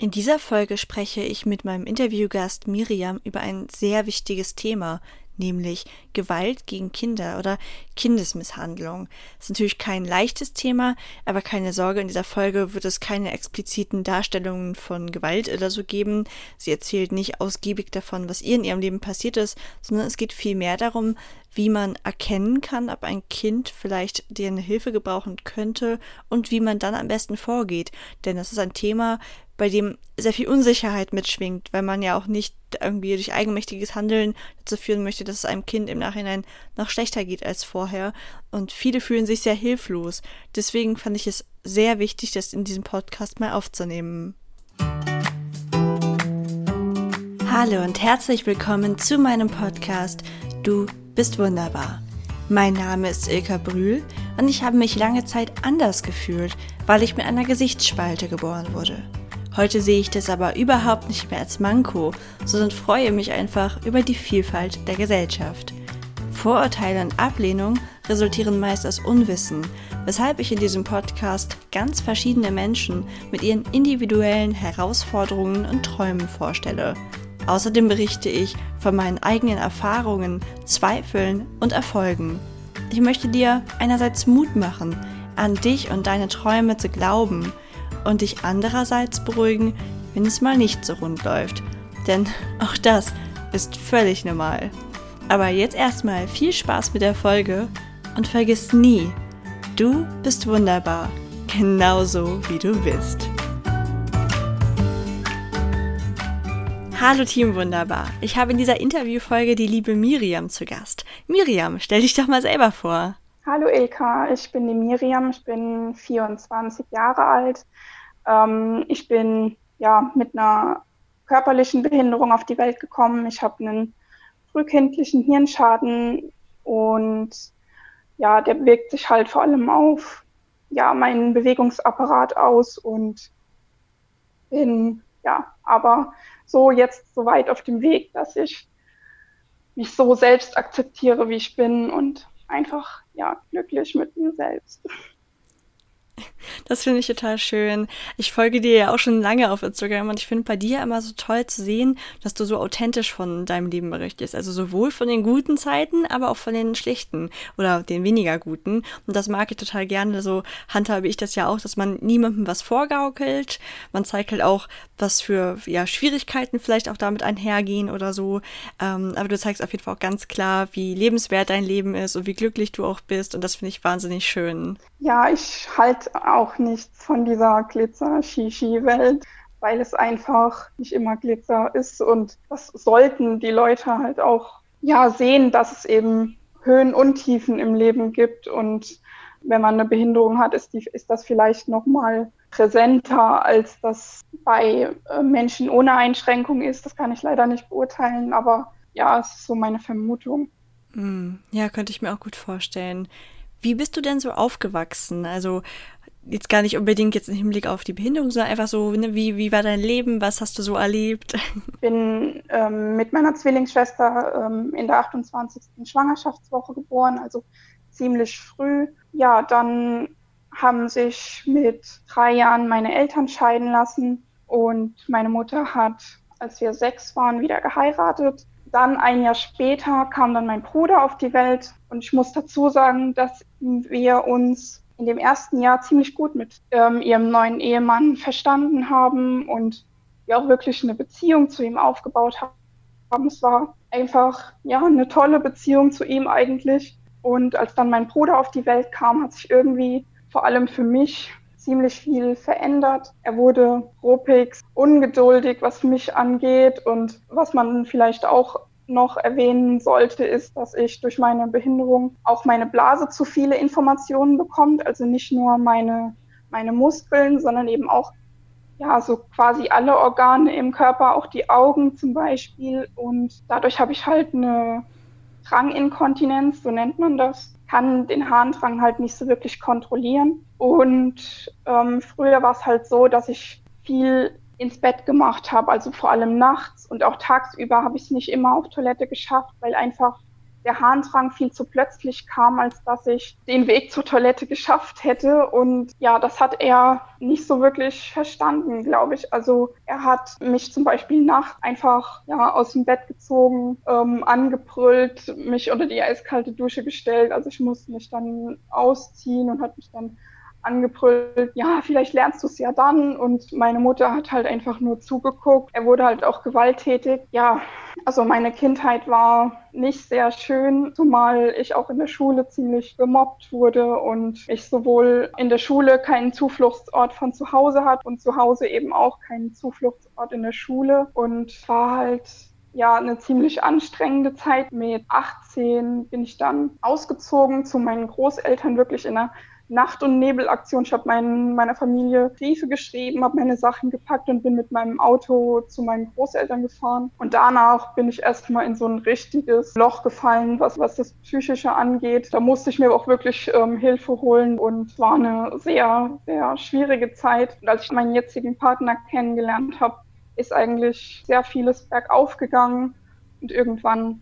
In dieser Folge spreche ich mit meinem Interviewgast Miriam über ein sehr wichtiges Thema, nämlich Gewalt gegen Kinder oder Kindesmisshandlung. Das ist natürlich kein leichtes Thema, aber keine Sorge, in dieser Folge wird es keine expliziten Darstellungen von Gewalt oder so geben. Sie erzählt nicht ausgiebig davon, was ihr in ihrem Leben passiert ist, sondern es geht vielmehr darum, wie man erkennen kann, ob ein Kind vielleicht dir eine Hilfe gebrauchen könnte und wie man dann am besten vorgeht. Denn das ist ein Thema, bei dem sehr viel Unsicherheit mitschwingt, weil man ja auch nicht irgendwie durch eigenmächtiges Handeln dazu führen möchte, dass es einem Kind im Nachhinein noch schlechter geht als vorher. Und viele fühlen sich sehr hilflos. Deswegen fand ich es sehr wichtig, das in diesem Podcast mal aufzunehmen. Hallo und herzlich willkommen zu meinem Podcast Du bist wunderbar. Mein Name ist Ilka Brühl und ich habe mich lange Zeit anders gefühlt, weil ich mit einer Gesichtsspalte geboren wurde. Heute sehe ich das aber überhaupt nicht mehr als Manko, sondern freue mich einfach über die Vielfalt der Gesellschaft. Vorurteile und Ablehnung resultieren meist aus Unwissen, weshalb ich in diesem Podcast ganz verschiedene Menschen mit ihren individuellen Herausforderungen und Träumen vorstelle. Außerdem berichte ich von meinen eigenen Erfahrungen, Zweifeln und Erfolgen. Ich möchte dir einerseits Mut machen, an dich und deine Träume zu glauben und dich andererseits beruhigen, wenn es mal nicht so rund läuft. Denn auch das ist völlig normal. Aber jetzt erstmal viel Spaß mit der Folge und vergiss nie, du bist wunderbar, genauso wie du bist. Hallo Team Wunderbar. Ich habe in dieser Interviewfolge die liebe Miriam zu Gast. Miriam, stell dich doch mal selber vor. Hallo Ilka, ich bin die Miriam, ich bin 24 Jahre alt. Ähm, ich bin ja mit einer körperlichen Behinderung auf die Welt gekommen. Ich habe einen frühkindlichen Hirnschaden und ja, der wirkt sich halt vor allem auf ja, meinen Bewegungsapparat aus und bin ja, aber so jetzt so weit auf dem Weg, dass ich mich so selbst akzeptiere, wie ich bin und einfach ja glücklich mit mir selbst. Das finde ich total schön. Ich folge dir ja auch schon lange auf Instagram und ich finde bei dir immer so toll zu sehen, dass du so authentisch von deinem Leben berichtest. Also sowohl von den guten Zeiten, aber auch von den schlechten oder den weniger guten. Und das mag ich total gerne. So handhabe ich das ja auch, dass man niemandem was vorgaukelt. Man zeigt halt auch, was für ja, Schwierigkeiten vielleicht auch damit einhergehen oder so. Ähm, aber du zeigst auf jeden Fall auch ganz klar, wie lebenswert dein Leben ist und wie glücklich du auch bist. Und das finde ich wahnsinnig schön. Ja, ich halte auch nichts von dieser Glitzer-Shishi-Welt, weil es einfach nicht immer Glitzer ist und das sollten die Leute halt auch ja sehen, dass es eben Höhen und Tiefen im Leben gibt und wenn man eine Behinderung hat, ist, die, ist das vielleicht noch mal präsenter, als das bei äh, Menschen ohne Einschränkung ist. Das kann ich leider nicht beurteilen, aber ja, es ist so meine Vermutung. Hm, ja, könnte ich mir auch gut vorstellen. Wie bist du denn so aufgewachsen? Also jetzt gar nicht unbedingt jetzt im Hinblick auf die Behinderung, sondern einfach so, ne, wie, wie war dein Leben? Was hast du so erlebt? Ich bin ähm, mit meiner Zwillingsschwester ähm, in der 28. Schwangerschaftswoche geboren, also ziemlich früh. Ja, dann haben sich mit drei Jahren meine Eltern scheiden lassen und meine Mutter hat, als wir sechs waren, wieder geheiratet. Dann ein Jahr später kam dann mein Bruder auf die Welt und ich muss dazu sagen, dass wir uns in dem ersten Jahr ziemlich gut mit ähm, ihrem neuen Ehemann verstanden haben und wir auch wirklich eine Beziehung zu ihm aufgebaut haben. Es war einfach ja eine tolle Beziehung zu ihm eigentlich. Und als dann mein Bruder auf die Welt kam, hat sich irgendwie vor allem für mich ziemlich viel verändert. Er wurde ruppig, ungeduldig, was mich angeht und was man vielleicht auch noch erwähnen sollte, ist, dass ich durch meine Behinderung auch meine Blase zu viele Informationen bekommt. Also nicht nur meine, meine Muskeln, sondern eben auch ja, so quasi alle Organe im Körper, auch die Augen zum Beispiel. Und dadurch habe ich halt eine Dranginkontinenz, so nennt man das, kann den Harndrang halt nicht so wirklich kontrollieren. Und ähm, früher war es halt so, dass ich viel ins Bett gemacht habe, also vor allem nachts und auch tagsüber habe ich es nicht immer auf Toilette geschafft, weil einfach der Harndrang viel zu plötzlich kam, als dass ich den Weg zur Toilette geschafft hätte. Und ja, das hat er nicht so wirklich verstanden, glaube ich. Also er hat mich zum Beispiel nachts einfach ja, aus dem Bett gezogen, ähm, angebrüllt, mich unter die eiskalte Dusche gestellt. Also ich musste mich dann ausziehen und hat mich dann angebrüllt, ja, vielleicht lernst du es ja dann. Und meine Mutter hat halt einfach nur zugeguckt. Er wurde halt auch gewalttätig. Ja, also meine Kindheit war nicht sehr schön, zumal ich auch in der Schule ziemlich gemobbt wurde und ich sowohl in der Schule keinen Zufluchtsort von zu Hause hatte und zu Hause eben auch keinen Zufluchtsort in der Schule und war halt ja eine ziemlich anstrengende Zeit. Mit 18 bin ich dann ausgezogen zu meinen Großeltern wirklich in einer Nacht- und Nebelaktion. Ich habe mein, meiner Familie Briefe geschrieben, habe meine Sachen gepackt und bin mit meinem Auto zu meinen Großeltern gefahren. Und danach bin ich erstmal in so ein richtiges Loch gefallen, was, was das Psychische angeht. Da musste ich mir auch wirklich ähm, Hilfe holen und war eine sehr, sehr schwierige Zeit. Und als ich meinen jetzigen Partner kennengelernt habe, ist eigentlich sehr vieles bergauf gegangen. Und irgendwann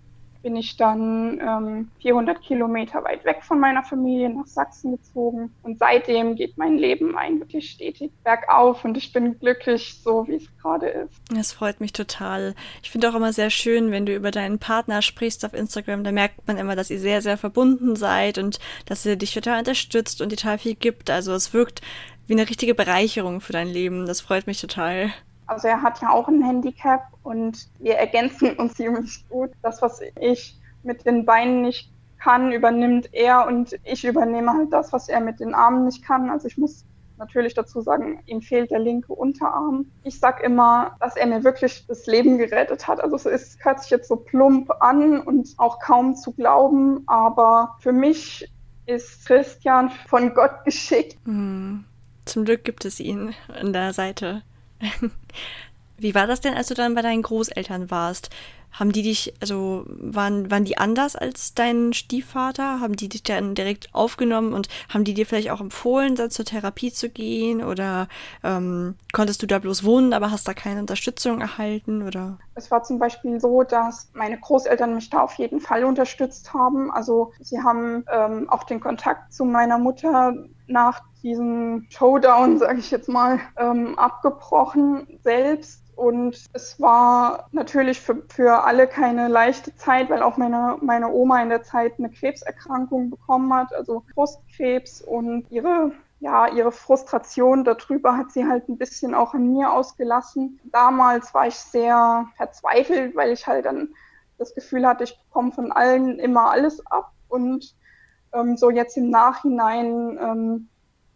bin ich dann ähm, 400 Kilometer weit weg von meiner Familie nach Sachsen gezogen. Und seitdem geht mein Leben eigentlich stetig bergauf und ich bin glücklich, so wie es gerade ist. Das freut mich total. Ich finde auch immer sehr schön, wenn du über deinen Partner sprichst auf Instagram, da merkt man immer, dass ihr sehr, sehr verbunden seid und dass er dich total unterstützt und total viel gibt. Also es wirkt wie eine richtige Bereicherung für dein Leben. Das freut mich total. Also er hat ja auch ein Handicap und wir ergänzen uns ziemlich gut. Das, was ich mit den Beinen nicht kann, übernimmt er und ich übernehme halt das, was er mit den Armen nicht kann. Also ich muss natürlich dazu sagen, ihm fehlt der linke Unterarm. Ich sage immer, dass er mir wirklich das Leben gerettet hat. Also es hört sich jetzt so plump an und auch kaum zu glauben, aber für mich ist Christian von Gott geschickt. Hm. Zum Glück gibt es ihn an der Seite. Wie war das denn, als du dann bei deinen Großeltern warst? Haben die dich, also waren, waren die anders als dein Stiefvater? Haben die dich dann direkt aufgenommen und haben die dir vielleicht auch empfohlen, da zur Therapie zu gehen? Oder ähm, konntest du da bloß wohnen, aber hast da keine Unterstützung erhalten? Oder? Es war zum Beispiel so, dass meine Großeltern mich da auf jeden Fall unterstützt haben. Also sie haben ähm, auch den Kontakt zu meiner Mutter nach diesem Showdown, sage ich jetzt mal, ähm, abgebrochen selbst. Und es war natürlich für, für alle keine leichte Zeit, weil auch meine, meine Oma in der Zeit eine Krebserkrankung bekommen hat, also Brustkrebs und ihre ja, ihre Frustration darüber hat sie halt ein bisschen auch an mir ausgelassen. Damals war ich sehr verzweifelt, weil ich halt dann das Gefühl hatte, ich bekomme von allen immer alles ab. Und ähm, so jetzt im Nachhinein ähm,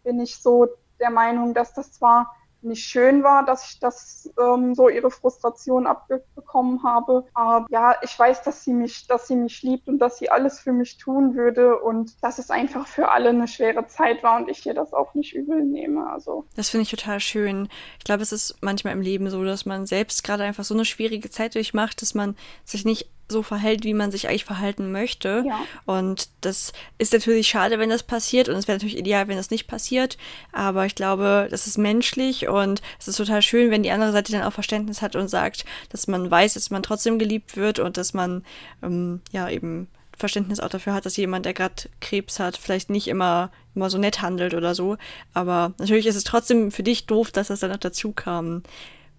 bin ich so der Meinung, dass das zwar nicht schön war, dass ich das ähm, so ihre Frustration abbekommen habe. Aber ja, ich weiß, dass sie mich, dass sie mich liebt und dass sie alles für mich tun würde und dass es einfach für alle eine schwere Zeit war und ich ihr das auch nicht übel nehme. Also das finde ich total schön. Ich glaube, es ist manchmal im Leben so, dass man selbst gerade einfach so eine schwierige Zeit durchmacht, dass man sich nicht so verhält, wie man sich eigentlich verhalten möchte. Ja. Und das ist natürlich schade, wenn das passiert. Und es wäre natürlich ideal, wenn das nicht passiert. Aber ich glaube, das ist menschlich und es ist total schön, wenn die andere Seite dann auch Verständnis hat und sagt, dass man weiß, dass man trotzdem geliebt wird und dass man ähm, ja eben Verständnis auch dafür hat, dass jemand, der gerade Krebs hat, vielleicht nicht immer, immer so nett handelt oder so. Aber natürlich ist es trotzdem für dich doof, dass das dann noch dazu kam.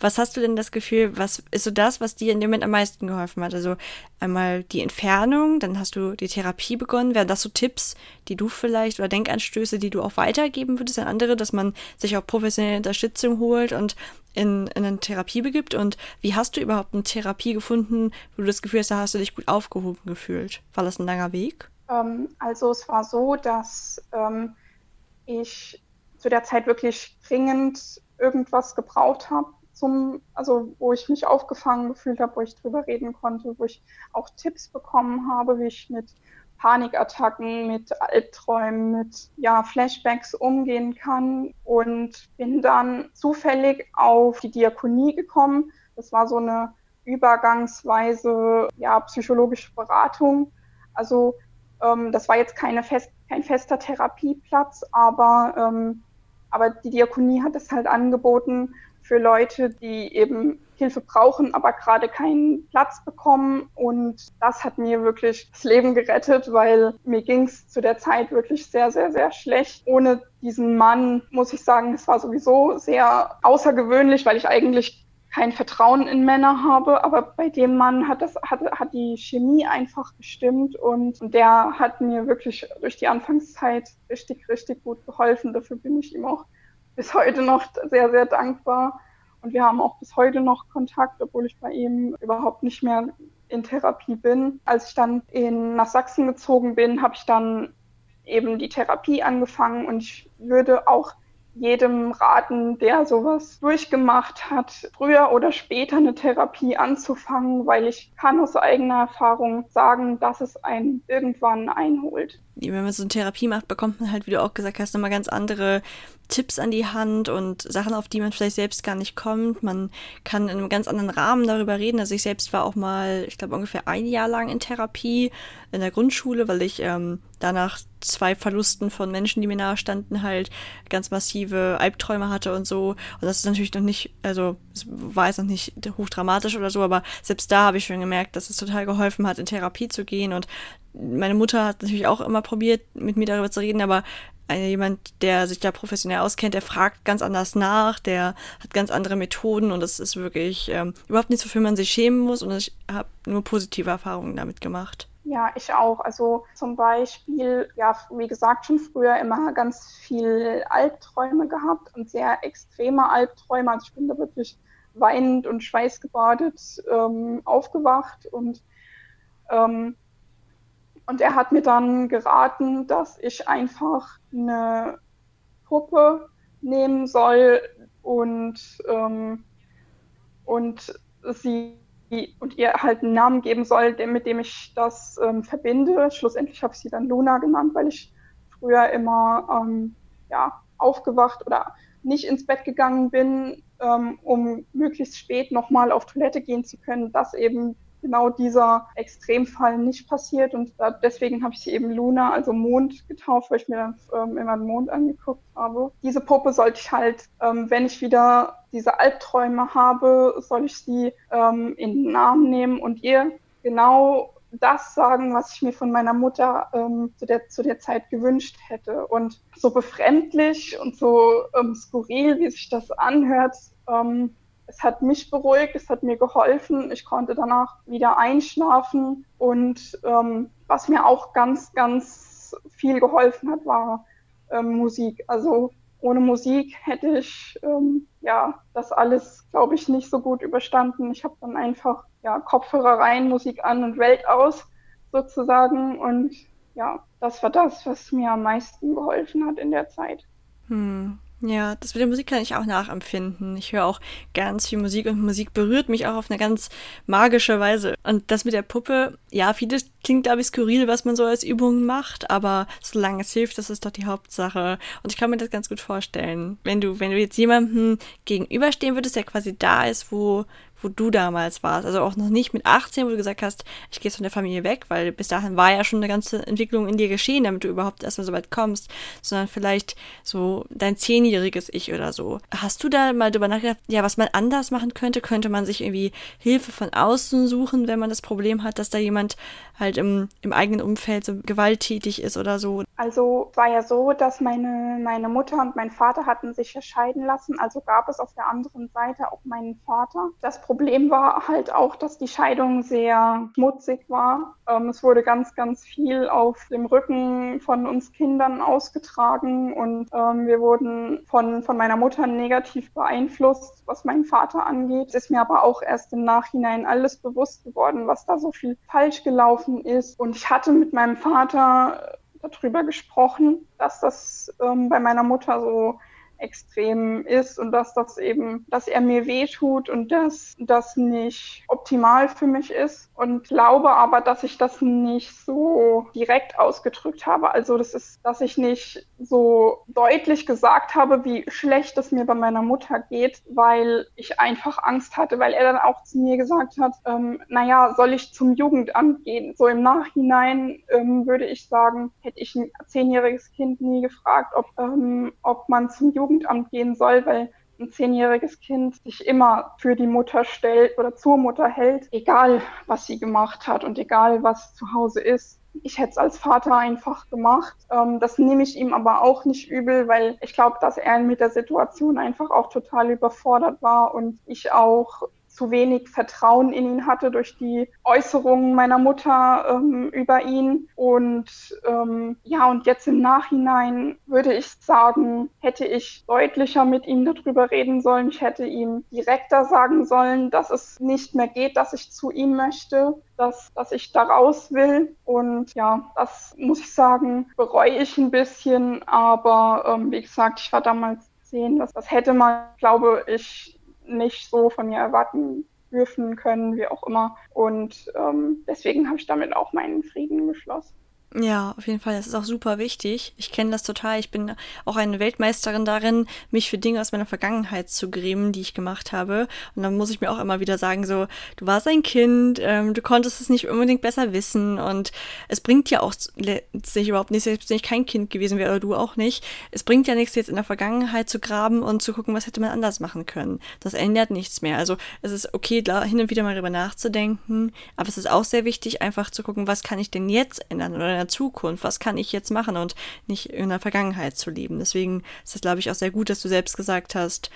Was hast du denn das Gefühl, was ist so das, was dir in dem Moment am meisten geholfen hat? Also einmal die Entfernung, dann hast du die Therapie begonnen. Wären das so Tipps, die du vielleicht oder Denkanstöße, die du auch weitergeben würdest an andere, dass man sich auch professionelle Unterstützung holt und in, in eine Therapie begibt? Und wie hast du überhaupt eine Therapie gefunden, wo du das Gefühl hast, da hast du dich gut aufgehoben gefühlt? War das ein langer Weg? Ähm, also es war so, dass ähm, ich zu der Zeit wirklich dringend irgendwas gebraucht habe zum, also wo ich mich aufgefangen gefühlt habe, wo ich drüber reden konnte, wo ich auch Tipps bekommen habe, wie ich mit Panikattacken, mit Albträumen, mit ja, Flashbacks umgehen kann und bin dann zufällig auf die Diakonie gekommen. Das war so eine übergangsweise ja, psychologische Beratung. Also ähm, das war jetzt keine fest, kein fester Therapieplatz, aber, ähm, aber die Diakonie hat es halt angeboten, für Leute, die eben Hilfe brauchen, aber gerade keinen Platz bekommen. Und das hat mir wirklich das Leben gerettet, weil mir ging es zu der Zeit wirklich sehr, sehr, sehr schlecht. Ohne diesen Mann muss ich sagen, es war sowieso sehr außergewöhnlich, weil ich eigentlich kein Vertrauen in Männer habe, aber bei dem Mann hat das hat, hat die Chemie einfach gestimmt und, der hat mir wirklich durch die Anfangszeit richtig richtig gut geholfen. Dafür bin ich ihm auch bis heute noch sehr sehr dankbar. Und wir haben auch bis heute noch Kontakt, obwohl ich bei ihm überhaupt nicht mehr in Therapie bin. Als ich dann in, nach Sachsen gezogen bin, habe ich dann eben die Therapie angefangen und ich würde auch jedem raten, der sowas durchgemacht hat, früher oder später eine Therapie anzufangen, weil ich kann aus eigener Erfahrung sagen, dass es einen irgendwann einholt. Wenn man so eine Therapie macht, bekommt man halt, wie du auch gesagt hast, nochmal ganz andere Tipps an die Hand und Sachen, auf die man vielleicht selbst gar nicht kommt. Man kann in einem ganz anderen Rahmen darüber reden. Also ich selbst war auch mal, ich glaube, ungefähr ein Jahr lang in Therapie in der Grundschule, weil ich ähm, danach zwei Verlusten von Menschen, die mir nahe standen, halt ganz massive Albträume hatte und so. Und das ist natürlich noch nicht, also es war jetzt noch nicht hochdramatisch oder so, aber selbst da habe ich schon gemerkt, dass es total geholfen hat, in Therapie zu gehen. Und meine Mutter hat natürlich auch immer probiert, mit mir darüber zu reden, aber jemand, der sich da professionell auskennt, der fragt ganz anders nach, der hat ganz andere Methoden und das ist wirklich ähm, überhaupt nichts, wofür man sich schämen muss und ich habe nur positive Erfahrungen damit gemacht. Ja, ich auch. Also zum Beispiel, ja, wie gesagt, schon früher immer ganz viel Albträume gehabt und sehr extreme Albträume. Also ich bin da wirklich weinend und schweißgebadet ähm, aufgewacht und ähm, und er hat mir dann geraten, dass ich einfach eine Puppe nehmen soll und, ähm, und sie und ihr halt einen Namen geben soll, mit dem ich das ähm, verbinde. Schlussendlich habe ich sie dann Luna genannt, weil ich früher immer ähm, ja, aufgewacht oder nicht ins Bett gegangen bin, ähm, um möglichst spät nochmal auf Toilette gehen zu können, dass eben genau dieser Extremfall nicht passiert. Und da, deswegen habe ich sie eben Luna, also Mond, getauft, weil ich mir dann ähm, immer den Mond angeguckt habe. Diese Puppe sollte ich halt, ähm, wenn ich wieder diese Albträume habe, soll ich sie ähm, in den Namen nehmen und ihr genau das sagen, was ich mir von meiner Mutter ähm, zu, der, zu der Zeit gewünscht hätte. Und so befremdlich und so ähm, skurril, wie sich das anhört, ähm, es hat mich beruhigt, es hat mir geholfen. Ich konnte danach wieder einschlafen. Und ähm, was mir auch ganz, ganz viel geholfen hat, war ähm, Musik. Also ohne Musik hätte ich ähm, ja das alles, glaube ich, nicht so gut überstanden. Ich habe dann einfach ja Kopfhörer rein, Musik an und Welt aus sozusagen. Und ja, das war das, was mir am meisten geholfen hat in der Zeit. Hm. Ja, das mit der Musik kann ich auch nachempfinden. Ich höre auch ganz viel Musik und Musik berührt mich auch auf eine ganz magische Weise. Und das mit der Puppe, ja, vieles klingt, glaube ich, skurril, was man so als Übungen macht, aber solange es hilft, das ist doch die Hauptsache. Und ich kann mir das ganz gut vorstellen. Wenn du, wenn du jetzt jemandem gegenüberstehen würdest, der quasi da ist, wo, wo du damals warst. Also auch noch nicht mit 18, wo du gesagt hast, ich gehe jetzt von der Familie weg, weil bis dahin war ja schon eine ganze Entwicklung in dir geschehen, damit du überhaupt erstmal so weit kommst, sondern vielleicht so dein zehnjähriges Ich oder so. Hast du da mal drüber nachgedacht, ja, was man anders machen könnte? Könnte man sich irgendwie Hilfe von außen suchen, wenn man das Problem hat, dass da jemand halt im, im eigenen Umfeld so gewalttätig ist oder so? Also war ja so, dass meine, meine Mutter und mein Vater hatten sich erscheiden lassen, also gab es auf der anderen Seite auch meinen Vater. Das Problem Problem war halt auch, dass die Scheidung sehr schmutzig war. Ähm, es wurde ganz, ganz viel auf dem Rücken von uns Kindern ausgetragen und ähm, wir wurden von, von meiner Mutter negativ beeinflusst, was meinen Vater angeht. Es ist mir aber auch erst im Nachhinein alles bewusst geworden, was da so viel falsch gelaufen ist. Und ich hatte mit meinem Vater darüber gesprochen, dass das ähm, bei meiner Mutter so extrem ist und dass das eben, dass er mir wehtut und dass das nicht optimal für mich ist und glaube aber, dass ich das nicht so direkt ausgedrückt habe. Also das ist, dass ich nicht so deutlich gesagt habe, wie schlecht es mir bei meiner Mutter geht, weil ich einfach Angst hatte, weil er dann auch zu mir gesagt hat, ähm, naja, soll ich zum Jugendamt gehen? So im Nachhinein ähm, würde ich sagen, hätte ich ein zehnjähriges Kind nie gefragt, ob, ähm, ob man zum Jugendamt gehen soll, weil ein zehnjähriges Kind sich immer für die Mutter stellt oder zur Mutter hält, egal was sie gemacht hat und egal was zu Hause ist. Ich hätte es als Vater einfach gemacht. Ähm, das nehme ich ihm aber auch nicht übel, weil ich glaube, dass er mit der Situation einfach auch total überfordert war und ich auch zu wenig Vertrauen in ihn hatte durch die Äußerungen meiner Mutter ähm, über ihn. Und ähm, ja, und jetzt im Nachhinein würde ich sagen, hätte ich deutlicher mit ihm darüber reden sollen. Ich hätte ihm direkter sagen sollen, dass es nicht mehr geht, dass ich zu ihm möchte, dass, dass ich da raus will. Und ja, das muss ich sagen, bereue ich ein bisschen. Aber ähm, wie gesagt, ich war damals zehn. Das, das hätte man, glaube ich, nicht so von mir erwarten dürfen können, wie auch immer. Und ähm, deswegen habe ich damit auch meinen Frieden geschlossen. Ja, auf jeden Fall. Das ist auch super wichtig. Ich kenne das total. Ich bin auch eine Weltmeisterin darin, mich für Dinge aus meiner Vergangenheit zu grämen, die ich gemacht habe. Und dann muss ich mir auch immer wieder sagen, so, du warst ein Kind, ähm, du konntest es nicht unbedingt besser wissen. Und es bringt ja auch sich überhaupt nichts, selbst wenn ich kein Kind gewesen wäre oder du auch nicht. Es bringt ja nichts, jetzt in der Vergangenheit zu graben und zu gucken, was hätte man anders machen können. Das ändert nichts mehr. Also es ist okay, hin und wieder mal drüber nachzudenken. Aber es ist auch sehr wichtig, einfach zu gucken, was kann ich denn jetzt ändern oder der Zukunft, was kann ich jetzt machen und nicht in der Vergangenheit zu leben. Deswegen ist es, glaube ich, auch sehr gut, dass du selbst gesagt hast,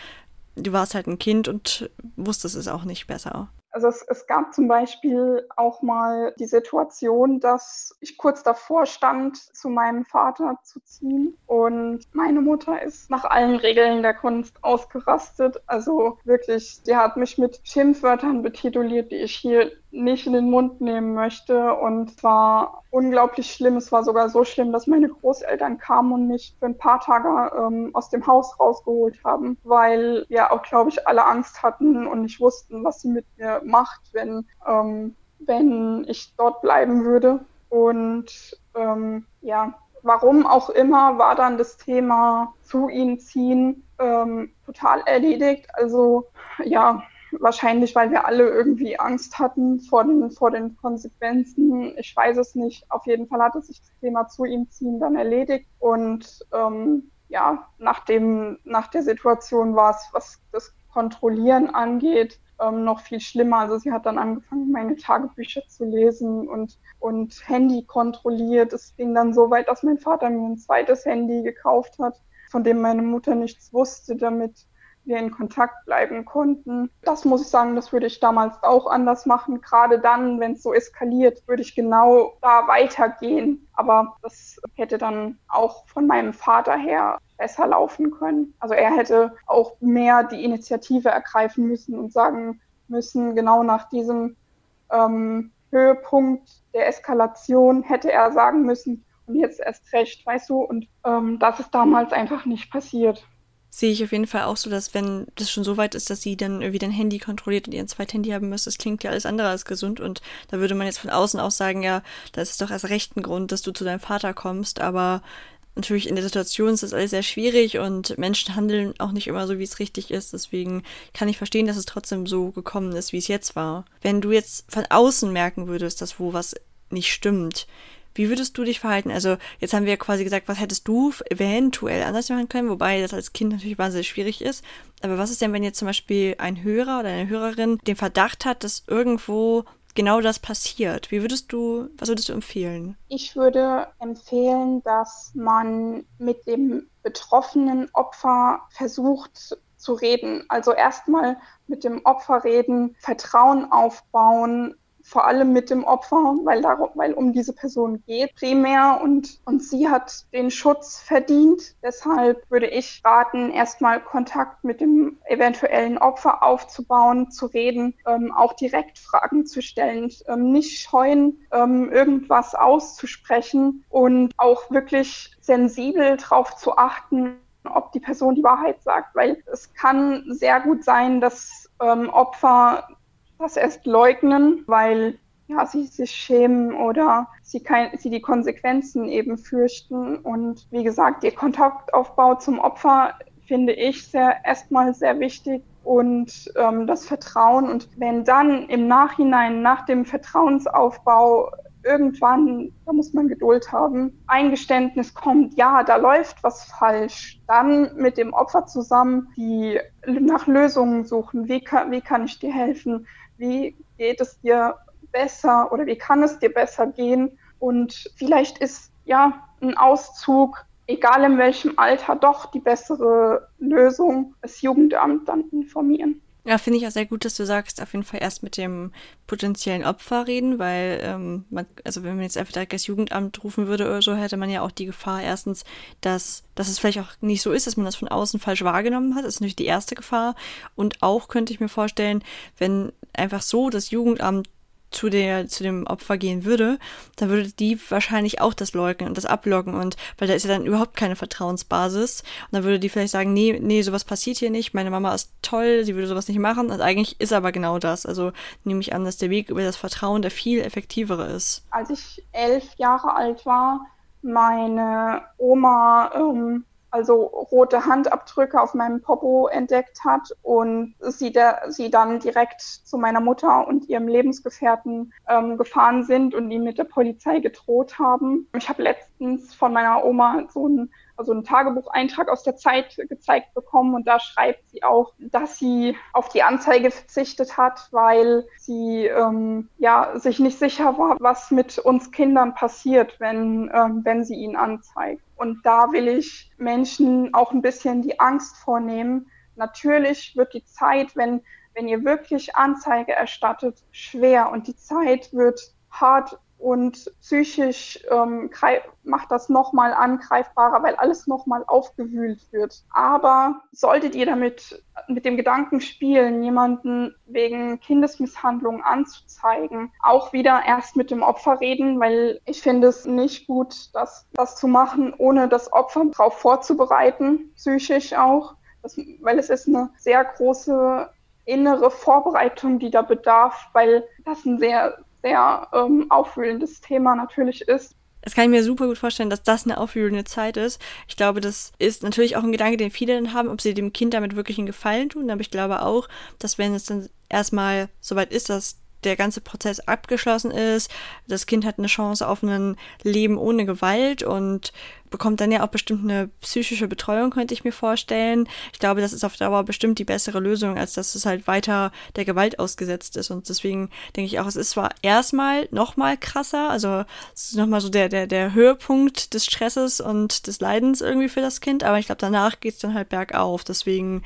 du warst halt ein Kind und wusstest es auch nicht besser. Also es, es, gab zum Beispiel auch mal die Situation, dass ich kurz davor stand, zu meinem Vater zu ziehen. Und meine Mutter ist nach allen Regeln der Kunst ausgerastet. Also wirklich, die hat mich mit Schimpfwörtern betituliert, die ich hier nicht in den Mund nehmen möchte. Und es war unglaublich schlimm. Es war sogar so schlimm, dass meine Großeltern kamen und mich für ein paar Tage ähm, aus dem Haus rausgeholt haben, weil wir auch, glaube ich, alle Angst hatten und nicht wussten, was sie mit mir macht, wenn, ähm, wenn ich dort bleiben würde. Und ähm, ja, warum auch immer war dann das Thema zu ihnen ziehen ähm, total erledigt. Also ja, Wahrscheinlich, weil wir alle irgendwie Angst hatten vor den, vor den Konsequenzen. Ich weiß es nicht. Auf jeden Fall hatte sich das Thema zu ihm ziehen dann erledigt. Und ähm, ja, nach, dem, nach der Situation war es, was das Kontrollieren angeht, ähm, noch viel schlimmer. Also sie hat dann angefangen, meine Tagebücher zu lesen und, und Handy kontrolliert. Es ging dann so weit, dass mein Vater mir ein zweites Handy gekauft hat, von dem meine Mutter nichts wusste, damit wir in Kontakt bleiben konnten. Das muss ich sagen, das würde ich damals auch anders machen. Gerade dann, wenn es so eskaliert, würde ich genau da weitergehen. Aber das hätte dann auch von meinem Vater her besser laufen können. Also er hätte auch mehr die Initiative ergreifen müssen und sagen müssen, genau nach diesem ähm, Höhepunkt der Eskalation hätte er sagen müssen, und jetzt erst recht, weißt du, und ähm, das ist damals einfach nicht passiert sehe ich auf jeden Fall auch so, dass wenn das schon so weit ist, dass sie dann irgendwie dein Handy kontrolliert und ihr ein zweites Handy haben müsst, das klingt ja alles andere als gesund und da würde man jetzt von außen auch sagen, ja, das ist doch erst recht ein Grund, dass du zu deinem Vater kommst, aber natürlich in der Situation ist das alles sehr schwierig und Menschen handeln auch nicht immer so, wie es richtig ist. Deswegen kann ich verstehen, dass es trotzdem so gekommen ist, wie es jetzt war. Wenn du jetzt von außen merken würdest, dass wo was nicht stimmt, wie würdest du dich verhalten? Also jetzt haben wir quasi gesagt, was hättest du eventuell anders machen können, wobei das als Kind natürlich wahnsinnig schwierig ist. Aber was ist denn, wenn jetzt zum Beispiel ein Hörer oder eine Hörerin den Verdacht hat, dass irgendwo genau das passiert? Wie würdest du, was würdest du empfehlen? Ich würde empfehlen, dass man mit dem betroffenen Opfer versucht zu reden. Also erstmal mit dem Opfer reden, Vertrauen aufbauen, vor allem mit dem Opfer, weil, darum, weil um diese Person geht primär und, und sie hat den Schutz verdient. Deshalb würde ich raten, erstmal Kontakt mit dem eventuellen Opfer aufzubauen, zu reden, ähm, auch direkt Fragen zu stellen, ähm, nicht scheuen, ähm, irgendwas auszusprechen und auch wirklich sensibel darauf zu achten, ob die Person die Wahrheit sagt, weil es kann sehr gut sein, dass ähm, Opfer das erst leugnen, weil ja, sie sich schämen oder sie, kein, sie die Konsequenzen eben fürchten. Und wie gesagt, der Kontaktaufbau zum Opfer finde ich sehr, erstmal sehr wichtig und ähm, das Vertrauen. Und wenn dann im Nachhinein, nach dem Vertrauensaufbau, irgendwann, da muss man Geduld haben, Eingeständnis kommt, ja, da läuft was falsch, dann mit dem Opfer zusammen die nach Lösungen suchen. Wie kann, wie kann ich dir helfen? Wie geht es dir besser oder wie kann es dir besser gehen? Und vielleicht ist ja ein Auszug, egal in welchem Alter, doch die bessere Lösung, das Jugendamt dann informieren. Ja, finde ich auch sehr gut, dass du sagst, auf jeden Fall erst mit dem potenziellen Opfer reden, weil ähm, man, also wenn man jetzt einfach direkt das Jugendamt rufen würde oder so, hätte man ja auch die Gefahr erstens, dass, dass es vielleicht auch nicht so ist, dass man das von außen falsch wahrgenommen hat. Das ist natürlich die erste Gefahr. Und auch könnte ich mir vorstellen, wenn einfach so das Jugendamt zu, der, zu dem Opfer gehen würde, dann würde die wahrscheinlich auch das leugnen und das abloggen und weil da ist ja dann überhaupt keine Vertrauensbasis und dann würde die vielleicht sagen, nee, nee, sowas passiert hier nicht, meine Mama ist toll, sie würde sowas nicht machen und eigentlich ist aber genau das. Also nehme ich an, dass der Weg über das Vertrauen der viel effektivere ist. Als ich elf Jahre alt war, meine Oma ähm, also rote Handabdrücke auf meinem Popo entdeckt hat und sie, der, sie dann direkt zu meiner Mutter und ihrem Lebensgefährten ähm, gefahren sind und ihm mit der Polizei gedroht haben. Ich habe letztens von meiner Oma so ein also einen Tagebucheintrag aus der Zeit gezeigt bekommen und da schreibt sie auch, dass sie auf die Anzeige verzichtet hat, weil sie ähm, ja sich nicht sicher war, was mit uns Kindern passiert, wenn, ähm, wenn sie ihn anzeigt. Und da will ich Menschen auch ein bisschen die Angst vornehmen. Natürlich wird die Zeit, wenn, wenn ihr wirklich Anzeige erstattet, schwer und die Zeit wird hart und psychisch ähm, macht das nochmal angreifbarer, weil alles nochmal aufgewühlt wird. Aber solltet ihr damit mit dem Gedanken spielen, jemanden wegen Kindesmisshandlung anzuzeigen, auch wieder erst mit dem Opfer reden, weil ich finde es nicht gut, das, das zu machen, ohne das Opfer darauf vorzubereiten, psychisch auch, das, weil es ist eine sehr große innere Vorbereitung, die da bedarf, weil das ein sehr sehr ähm, aufwühlendes Thema natürlich ist. Das kann ich mir super gut vorstellen, dass das eine aufwühlende Zeit ist. Ich glaube, das ist natürlich auch ein Gedanke, den viele dann haben, ob sie dem Kind damit wirklich einen Gefallen tun. Aber ich glaube auch, dass wenn es dann erstmal soweit ist, dass der ganze Prozess abgeschlossen ist. Das Kind hat eine Chance auf ein Leben ohne Gewalt und bekommt dann ja auch bestimmt eine psychische Betreuung, könnte ich mir vorstellen. Ich glaube, das ist auf Dauer bestimmt die bessere Lösung, als dass es halt weiter der Gewalt ausgesetzt ist. Und deswegen denke ich auch, es ist zwar erstmal nochmal krasser, also es ist nochmal so der, der, der Höhepunkt des Stresses und des Leidens irgendwie für das Kind, aber ich glaube, danach geht es dann halt bergauf. Deswegen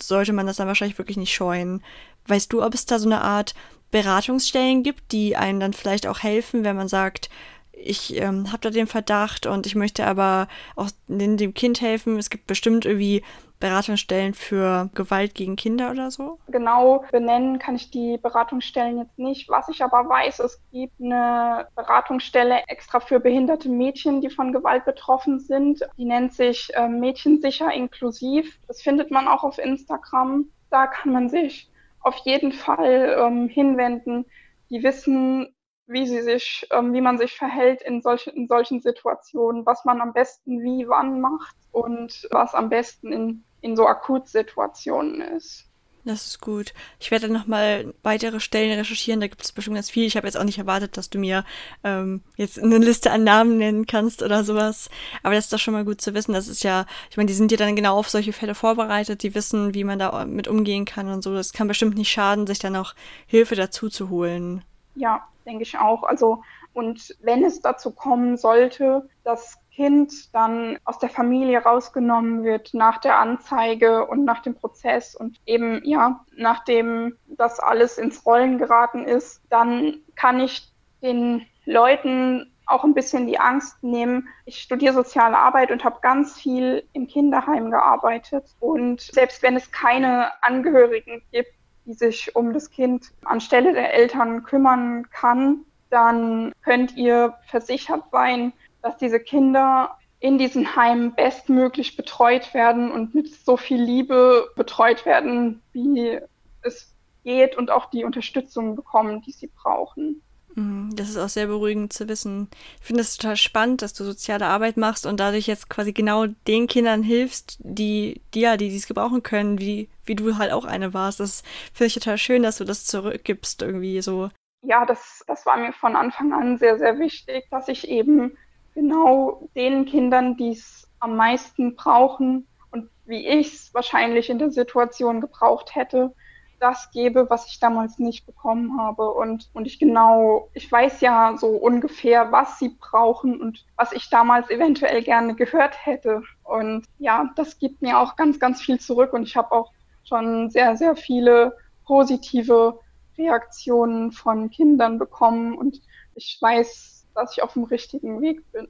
sollte man das dann wahrscheinlich wirklich nicht scheuen. Weißt du, ob es da so eine Art Beratungsstellen gibt, die einen dann vielleicht auch helfen, wenn man sagt, ich ähm, habe da den Verdacht und ich möchte aber auch dem Kind helfen. Es gibt bestimmt irgendwie Beratungsstellen für Gewalt gegen Kinder oder so? Genau benennen kann ich die Beratungsstellen jetzt nicht. Was ich aber weiß, es gibt eine Beratungsstelle extra für behinderte Mädchen, die von Gewalt betroffen sind. Die nennt sich äh, Mädchensicher inklusiv. Das findet man auch auf Instagram. Da kann man sich auf jeden Fall ähm, hinwenden. Die wissen, wie sie sich, ähm, wie man sich verhält in, solch, in solchen Situationen, was man am besten wie wann macht und was am besten in, in so Akutsituationen ist. Das ist gut. Ich werde dann nochmal weitere Stellen recherchieren. Da gibt es bestimmt ganz viel. Ich habe jetzt auch nicht erwartet, dass du mir ähm, jetzt eine Liste an Namen nennen kannst oder sowas. Aber das ist doch schon mal gut zu wissen. Das ist ja, ich meine, die sind ja dann genau auf solche Fälle vorbereitet. Die wissen, wie man da mit umgehen kann und so. Das kann bestimmt nicht schaden, sich dann auch Hilfe dazu zu holen. Ja, denke ich auch. Also, und wenn es dazu kommen sollte, dass Kind dann aus der Familie rausgenommen wird nach der Anzeige und nach dem Prozess und eben, ja, nachdem das alles ins Rollen geraten ist, dann kann ich den Leuten auch ein bisschen die Angst nehmen. Ich studiere soziale Arbeit und habe ganz viel im Kinderheim gearbeitet. Und selbst wenn es keine Angehörigen gibt, die sich um das Kind anstelle der Eltern kümmern kann, dann könnt ihr versichert sein, dass diese Kinder in diesen Heimen bestmöglich betreut werden und mit so viel Liebe betreut werden, wie es geht und auch die Unterstützung bekommen, die sie brauchen. Mhm, das ist auch sehr beruhigend zu wissen. Ich finde es total spannend, dass du soziale Arbeit machst und dadurch jetzt quasi genau den Kindern hilfst, die, die ja, die dies gebrauchen können, wie, wie du halt auch eine warst. Das finde ich total schön, dass du das zurückgibst irgendwie so. ja, das, das war mir von Anfang an sehr, sehr wichtig, dass ich eben genau den Kindern, die es am meisten brauchen und wie ich es wahrscheinlich in der Situation gebraucht hätte, das gebe, was ich damals nicht bekommen habe. Und, und ich genau, ich weiß ja so ungefähr, was sie brauchen und was ich damals eventuell gerne gehört hätte. Und ja, das gibt mir auch ganz, ganz viel zurück. Und ich habe auch schon sehr, sehr viele positive Reaktionen von Kindern bekommen. Und ich weiß, dass ich auf dem richtigen Weg bin.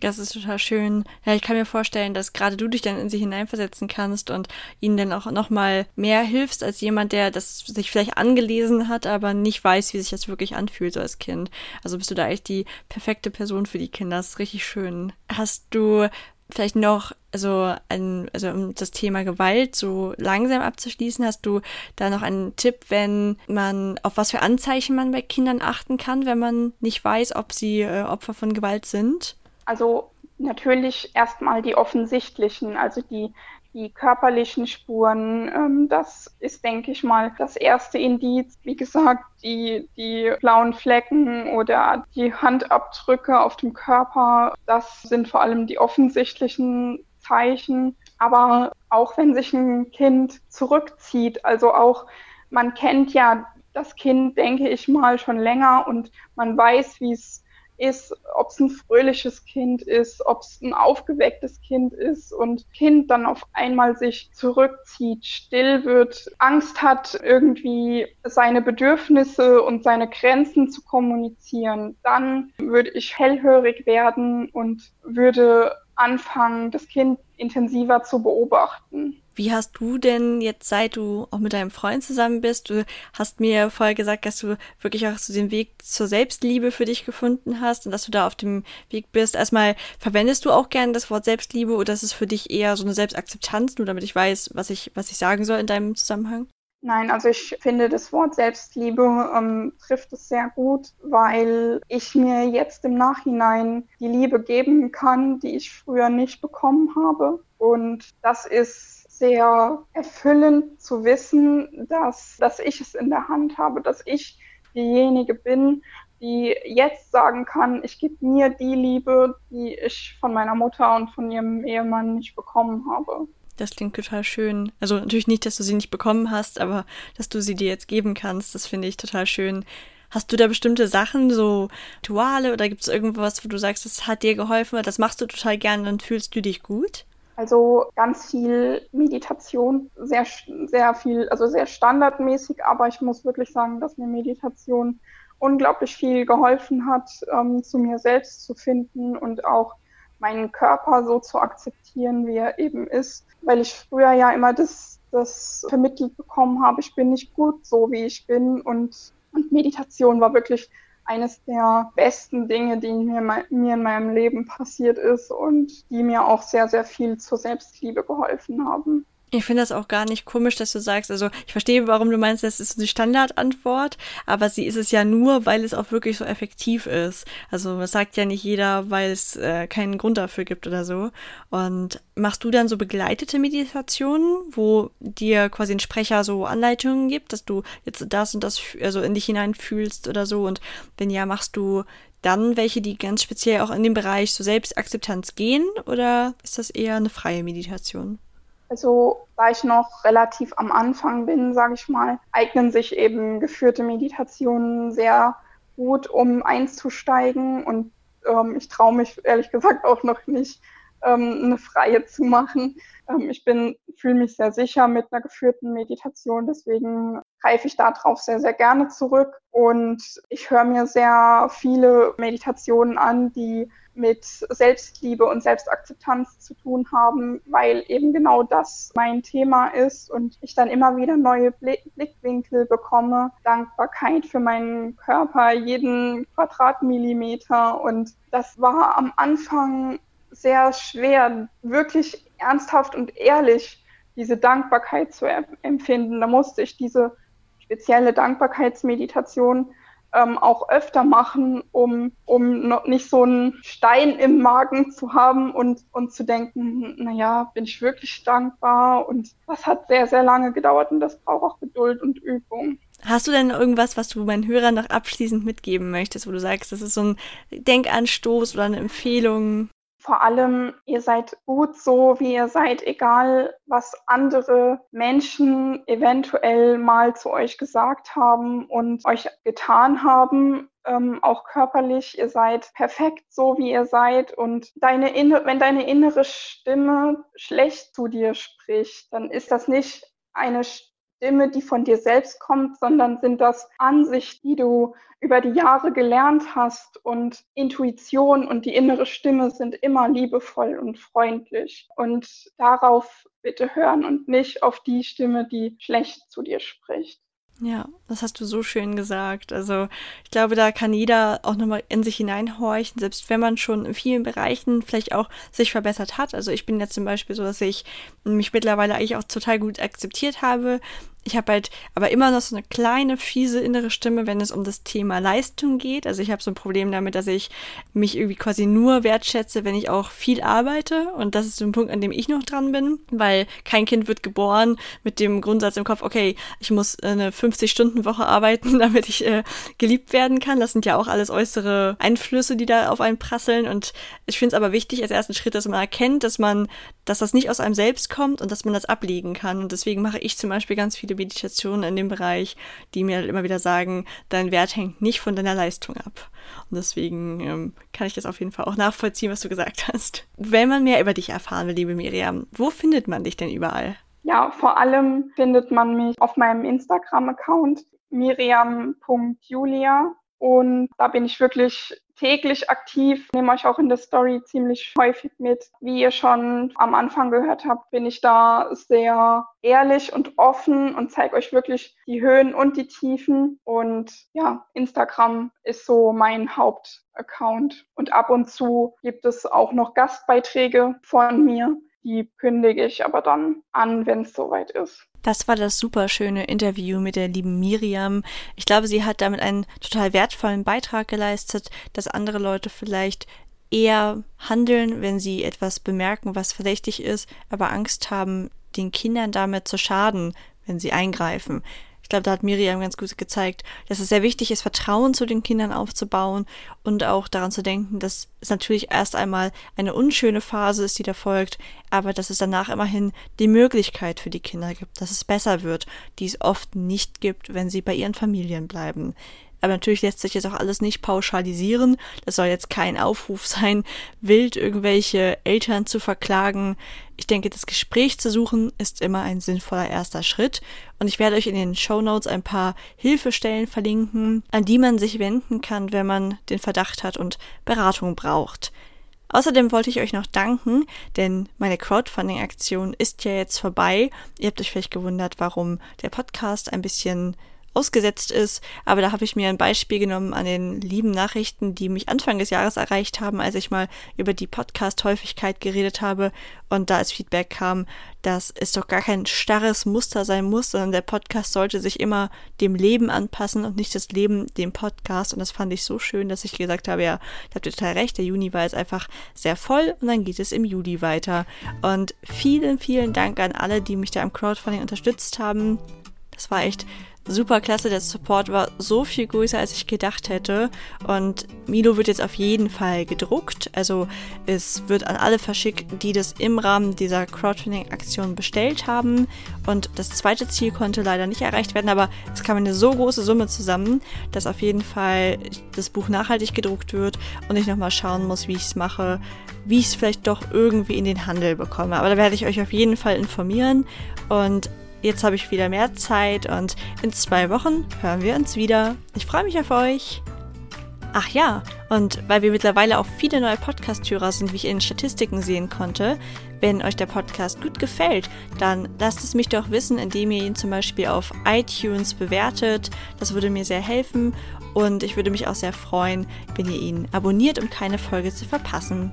Das ist total schön. Ja, ich kann mir vorstellen, dass gerade du dich dann in sie hineinversetzen kannst und ihnen dann auch nochmal mehr hilfst als jemand, der das sich vielleicht angelesen hat, aber nicht weiß, wie sich das wirklich anfühlt so als Kind. Also bist du da echt die perfekte Person für die Kinder. Das ist richtig schön. Hast du vielleicht noch, also, ein, also um das Thema Gewalt so langsam abzuschließen, hast du da noch einen Tipp, wenn man, auf was für Anzeichen man bei Kindern achten kann, wenn man nicht weiß, ob sie äh, Opfer von Gewalt sind? Also natürlich erstmal die offensichtlichen, also die, die körperlichen Spuren. Ähm, das ist, denke ich mal, das erste Indiz. Wie gesagt, die, die blauen Flecken oder die Handabdrücke auf dem Körper, das sind vor allem die offensichtlichen Zeichen. Aber auch wenn sich ein Kind zurückzieht, also auch man kennt ja das Kind, denke ich mal, schon länger und man weiß, wie es ist, ob es ein fröhliches Kind ist, ob es ein aufgewecktes Kind ist und Kind dann auf einmal sich zurückzieht, still wird, Angst hat, irgendwie seine Bedürfnisse und seine Grenzen zu kommunizieren, dann würde ich hellhörig werden und würde anfangen, das Kind intensiver zu beobachten. Wie hast du denn jetzt, seit du auch mit deinem Freund zusammen bist, du hast mir vorher gesagt, dass du wirklich auch so den Weg zur Selbstliebe für dich gefunden hast und dass du da auf dem Weg bist. Erstmal, verwendest du auch gerne das Wort Selbstliebe oder ist es für dich eher so eine Selbstakzeptanz, nur damit ich weiß, was ich, was ich sagen soll in deinem Zusammenhang? Nein, also ich finde, das Wort Selbstliebe ähm, trifft es sehr gut, weil ich mir jetzt im Nachhinein die Liebe geben kann, die ich früher nicht bekommen habe. Und das ist sehr erfüllend zu wissen, dass, dass ich es in der Hand habe, dass ich diejenige bin, die jetzt sagen kann, ich gebe mir die Liebe, die ich von meiner Mutter und von ihrem Ehemann nicht bekommen habe. Das klingt total schön. Also natürlich nicht, dass du sie nicht bekommen hast, aber dass du sie dir jetzt geben kannst, das finde ich total schön. Hast du da bestimmte Sachen, so Rituale oder gibt es irgendwas, wo du sagst, das hat dir geholfen, das machst du total gerne, dann fühlst du dich gut? Also ganz viel Meditation, sehr, sehr viel, also sehr standardmäßig, aber ich muss wirklich sagen, dass mir Meditation unglaublich viel geholfen hat, ähm, zu mir selbst zu finden und auch meinen Körper so zu akzeptieren, wie er eben ist, weil ich früher ja immer das, das vermittelt bekommen habe, ich bin nicht gut so, wie ich bin. Und, und Meditation war wirklich eines der besten Dinge, die mir, mir in meinem Leben passiert ist und die mir auch sehr, sehr viel zur Selbstliebe geholfen haben. Ich finde das auch gar nicht komisch, dass du sagst, also ich verstehe, warum du meinst, das ist die Standardantwort, aber sie ist es ja nur, weil es auch wirklich so effektiv ist. Also das sagt ja nicht jeder, weil es äh, keinen Grund dafür gibt oder so. Und machst du dann so begleitete Meditationen, wo dir quasi ein Sprecher so Anleitungen gibt, dass du jetzt das und das also in dich hineinfühlst oder so? Und wenn ja, machst du dann welche, die ganz speziell auch in den Bereich so Selbstakzeptanz gehen oder ist das eher eine freie Meditation? Also da ich noch relativ am Anfang bin, sage ich mal, eignen sich eben geführte Meditationen sehr gut, um einzusteigen. Und ähm, ich traue mich ehrlich gesagt auch noch nicht, ähm, eine freie zu machen. Ähm, ich bin, fühle mich sehr sicher mit einer geführten Meditation, deswegen greife ich darauf sehr, sehr gerne zurück. Und ich höre mir sehr viele Meditationen an, die mit Selbstliebe und Selbstakzeptanz zu tun haben, weil eben genau das mein Thema ist und ich dann immer wieder neue Blickwinkel bekomme, Dankbarkeit für meinen Körper, jeden Quadratmillimeter und das war am Anfang sehr schwer, wirklich ernsthaft und ehrlich diese Dankbarkeit zu empfinden. Da musste ich diese spezielle Dankbarkeitsmeditation ähm, auch öfter machen, um, um noch nicht so einen Stein im Magen zu haben und, und zu denken, naja, bin ich wirklich dankbar? Und das hat sehr, sehr lange gedauert und das braucht auch Geduld und Übung. Hast du denn irgendwas, was du meinen Hörern noch abschließend mitgeben möchtest, wo du sagst, das ist so ein Denkanstoß oder eine Empfehlung? Vor allem, ihr seid gut so, wie ihr seid, egal was andere Menschen eventuell mal zu euch gesagt haben und euch getan haben, ähm, auch körperlich. Ihr seid perfekt so, wie ihr seid. Und deine wenn deine innere Stimme schlecht zu dir spricht, dann ist das nicht eine Stimme, die von dir selbst kommt, sondern sind das Ansichten, die du über die Jahre gelernt hast und Intuition und die innere Stimme sind immer liebevoll und freundlich. Und darauf bitte hören und nicht auf die Stimme, die schlecht zu dir spricht. Ja, das hast du so schön gesagt. Also ich glaube, da kann jeder auch nochmal in sich hineinhorchen, selbst wenn man schon in vielen Bereichen vielleicht auch sich verbessert hat. Also ich bin jetzt zum Beispiel so, dass ich mich mittlerweile eigentlich auch total gut akzeptiert habe, ich habe halt aber immer noch so eine kleine, fiese innere Stimme, wenn es um das Thema Leistung geht. Also ich habe so ein Problem damit, dass ich mich irgendwie quasi nur wertschätze, wenn ich auch viel arbeite. Und das ist so ein Punkt, an dem ich noch dran bin, weil kein Kind wird geboren mit dem Grundsatz im Kopf, okay, ich muss eine 50-Stunden-Woche arbeiten, damit ich äh, geliebt werden kann. Das sind ja auch alles äußere Einflüsse, die da auf einen prasseln. Und ich finde es aber wichtig als ersten Schritt, dass man erkennt, dass man, dass das nicht aus einem selbst kommt und dass man das ablegen kann. Und deswegen mache ich zum Beispiel ganz viele viele Meditationen in dem Bereich, die mir halt immer wieder sagen, dein Wert hängt nicht von deiner Leistung ab. Und deswegen ähm, kann ich das auf jeden Fall auch nachvollziehen, was du gesagt hast. Wenn man mehr über dich erfahren will, liebe Miriam, wo findet man dich denn überall? Ja, vor allem findet man mich auf meinem Instagram-Account miriam.julia und da bin ich wirklich täglich aktiv, nehme euch auch in der Story ziemlich häufig mit. Wie ihr schon am Anfang gehört habt, bin ich da sehr ehrlich und offen und zeige euch wirklich die Höhen und die Tiefen. Und ja, Instagram ist so mein Hauptaccount. Und ab und zu gibt es auch noch Gastbeiträge von mir. Die kündige ich aber dann an, wenn es soweit ist. Das war das super schöne Interview mit der lieben Miriam. Ich glaube, sie hat damit einen total wertvollen Beitrag geleistet, dass andere Leute vielleicht eher handeln, wenn sie etwas bemerken, was verdächtig ist, aber Angst haben, den Kindern damit zu schaden, wenn sie eingreifen. Ich glaube, da hat Miriam ganz gut gezeigt, dass es sehr wichtig ist, Vertrauen zu den Kindern aufzubauen und auch daran zu denken, dass es natürlich erst einmal eine unschöne Phase ist, die da folgt, aber dass es danach immerhin die Möglichkeit für die Kinder gibt, dass es besser wird, die es oft nicht gibt, wenn sie bei ihren Familien bleiben. Aber natürlich lässt sich das auch alles nicht pauschalisieren. Das soll jetzt kein Aufruf sein, wild irgendwelche Eltern zu verklagen. Ich denke, das Gespräch zu suchen ist immer ein sinnvoller erster Schritt. Und ich werde euch in den Show Notes ein paar Hilfestellen verlinken, an die man sich wenden kann, wenn man den Verdacht hat und Beratung braucht. Außerdem wollte ich euch noch danken, denn meine Crowdfunding-Aktion ist ja jetzt vorbei. Ihr habt euch vielleicht gewundert, warum der Podcast ein bisschen ausgesetzt ist. Aber da habe ich mir ein Beispiel genommen an den lieben Nachrichten, die mich Anfang des Jahres erreicht haben, als ich mal über die Podcast-Häufigkeit geredet habe und da als Feedback kam, dass es doch gar kein starres Muster sein muss, sondern der Podcast sollte sich immer dem Leben anpassen und nicht das Leben dem Podcast. Und das fand ich so schön, dass ich gesagt habe, ja, ich habe total recht, der Juni war jetzt einfach sehr voll und dann geht es im Juli weiter. Und vielen, vielen Dank an alle, die mich da im Crowdfunding unterstützt haben. Das war echt super klasse. Der Support war so viel größer, als ich gedacht hätte. Und Milo wird jetzt auf jeden Fall gedruckt. Also es wird an alle verschickt, die das im Rahmen dieser Crowdfunding-Aktion bestellt haben. Und das zweite Ziel konnte leider nicht erreicht werden, aber es kam eine so große Summe zusammen, dass auf jeden Fall das Buch nachhaltig gedruckt wird und ich nochmal schauen muss, wie ich es mache, wie ich es vielleicht doch irgendwie in den Handel bekomme. Aber da werde ich euch auf jeden Fall informieren. Und Jetzt habe ich wieder mehr Zeit und in zwei Wochen hören wir uns wieder. Ich freue mich auf euch. Ach ja, und weil wir mittlerweile auch viele neue Podcast-Hörer sind, wie ich in den Statistiken sehen konnte, wenn euch der Podcast gut gefällt, dann lasst es mich doch wissen, indem ihr ihn zum Beispiel auf iTunes bewertet. Das würde mir sehr helfen und ich würde mich auch sehr freuen, wenn ihr ihn abonniert, um keine Folge zu verpassen.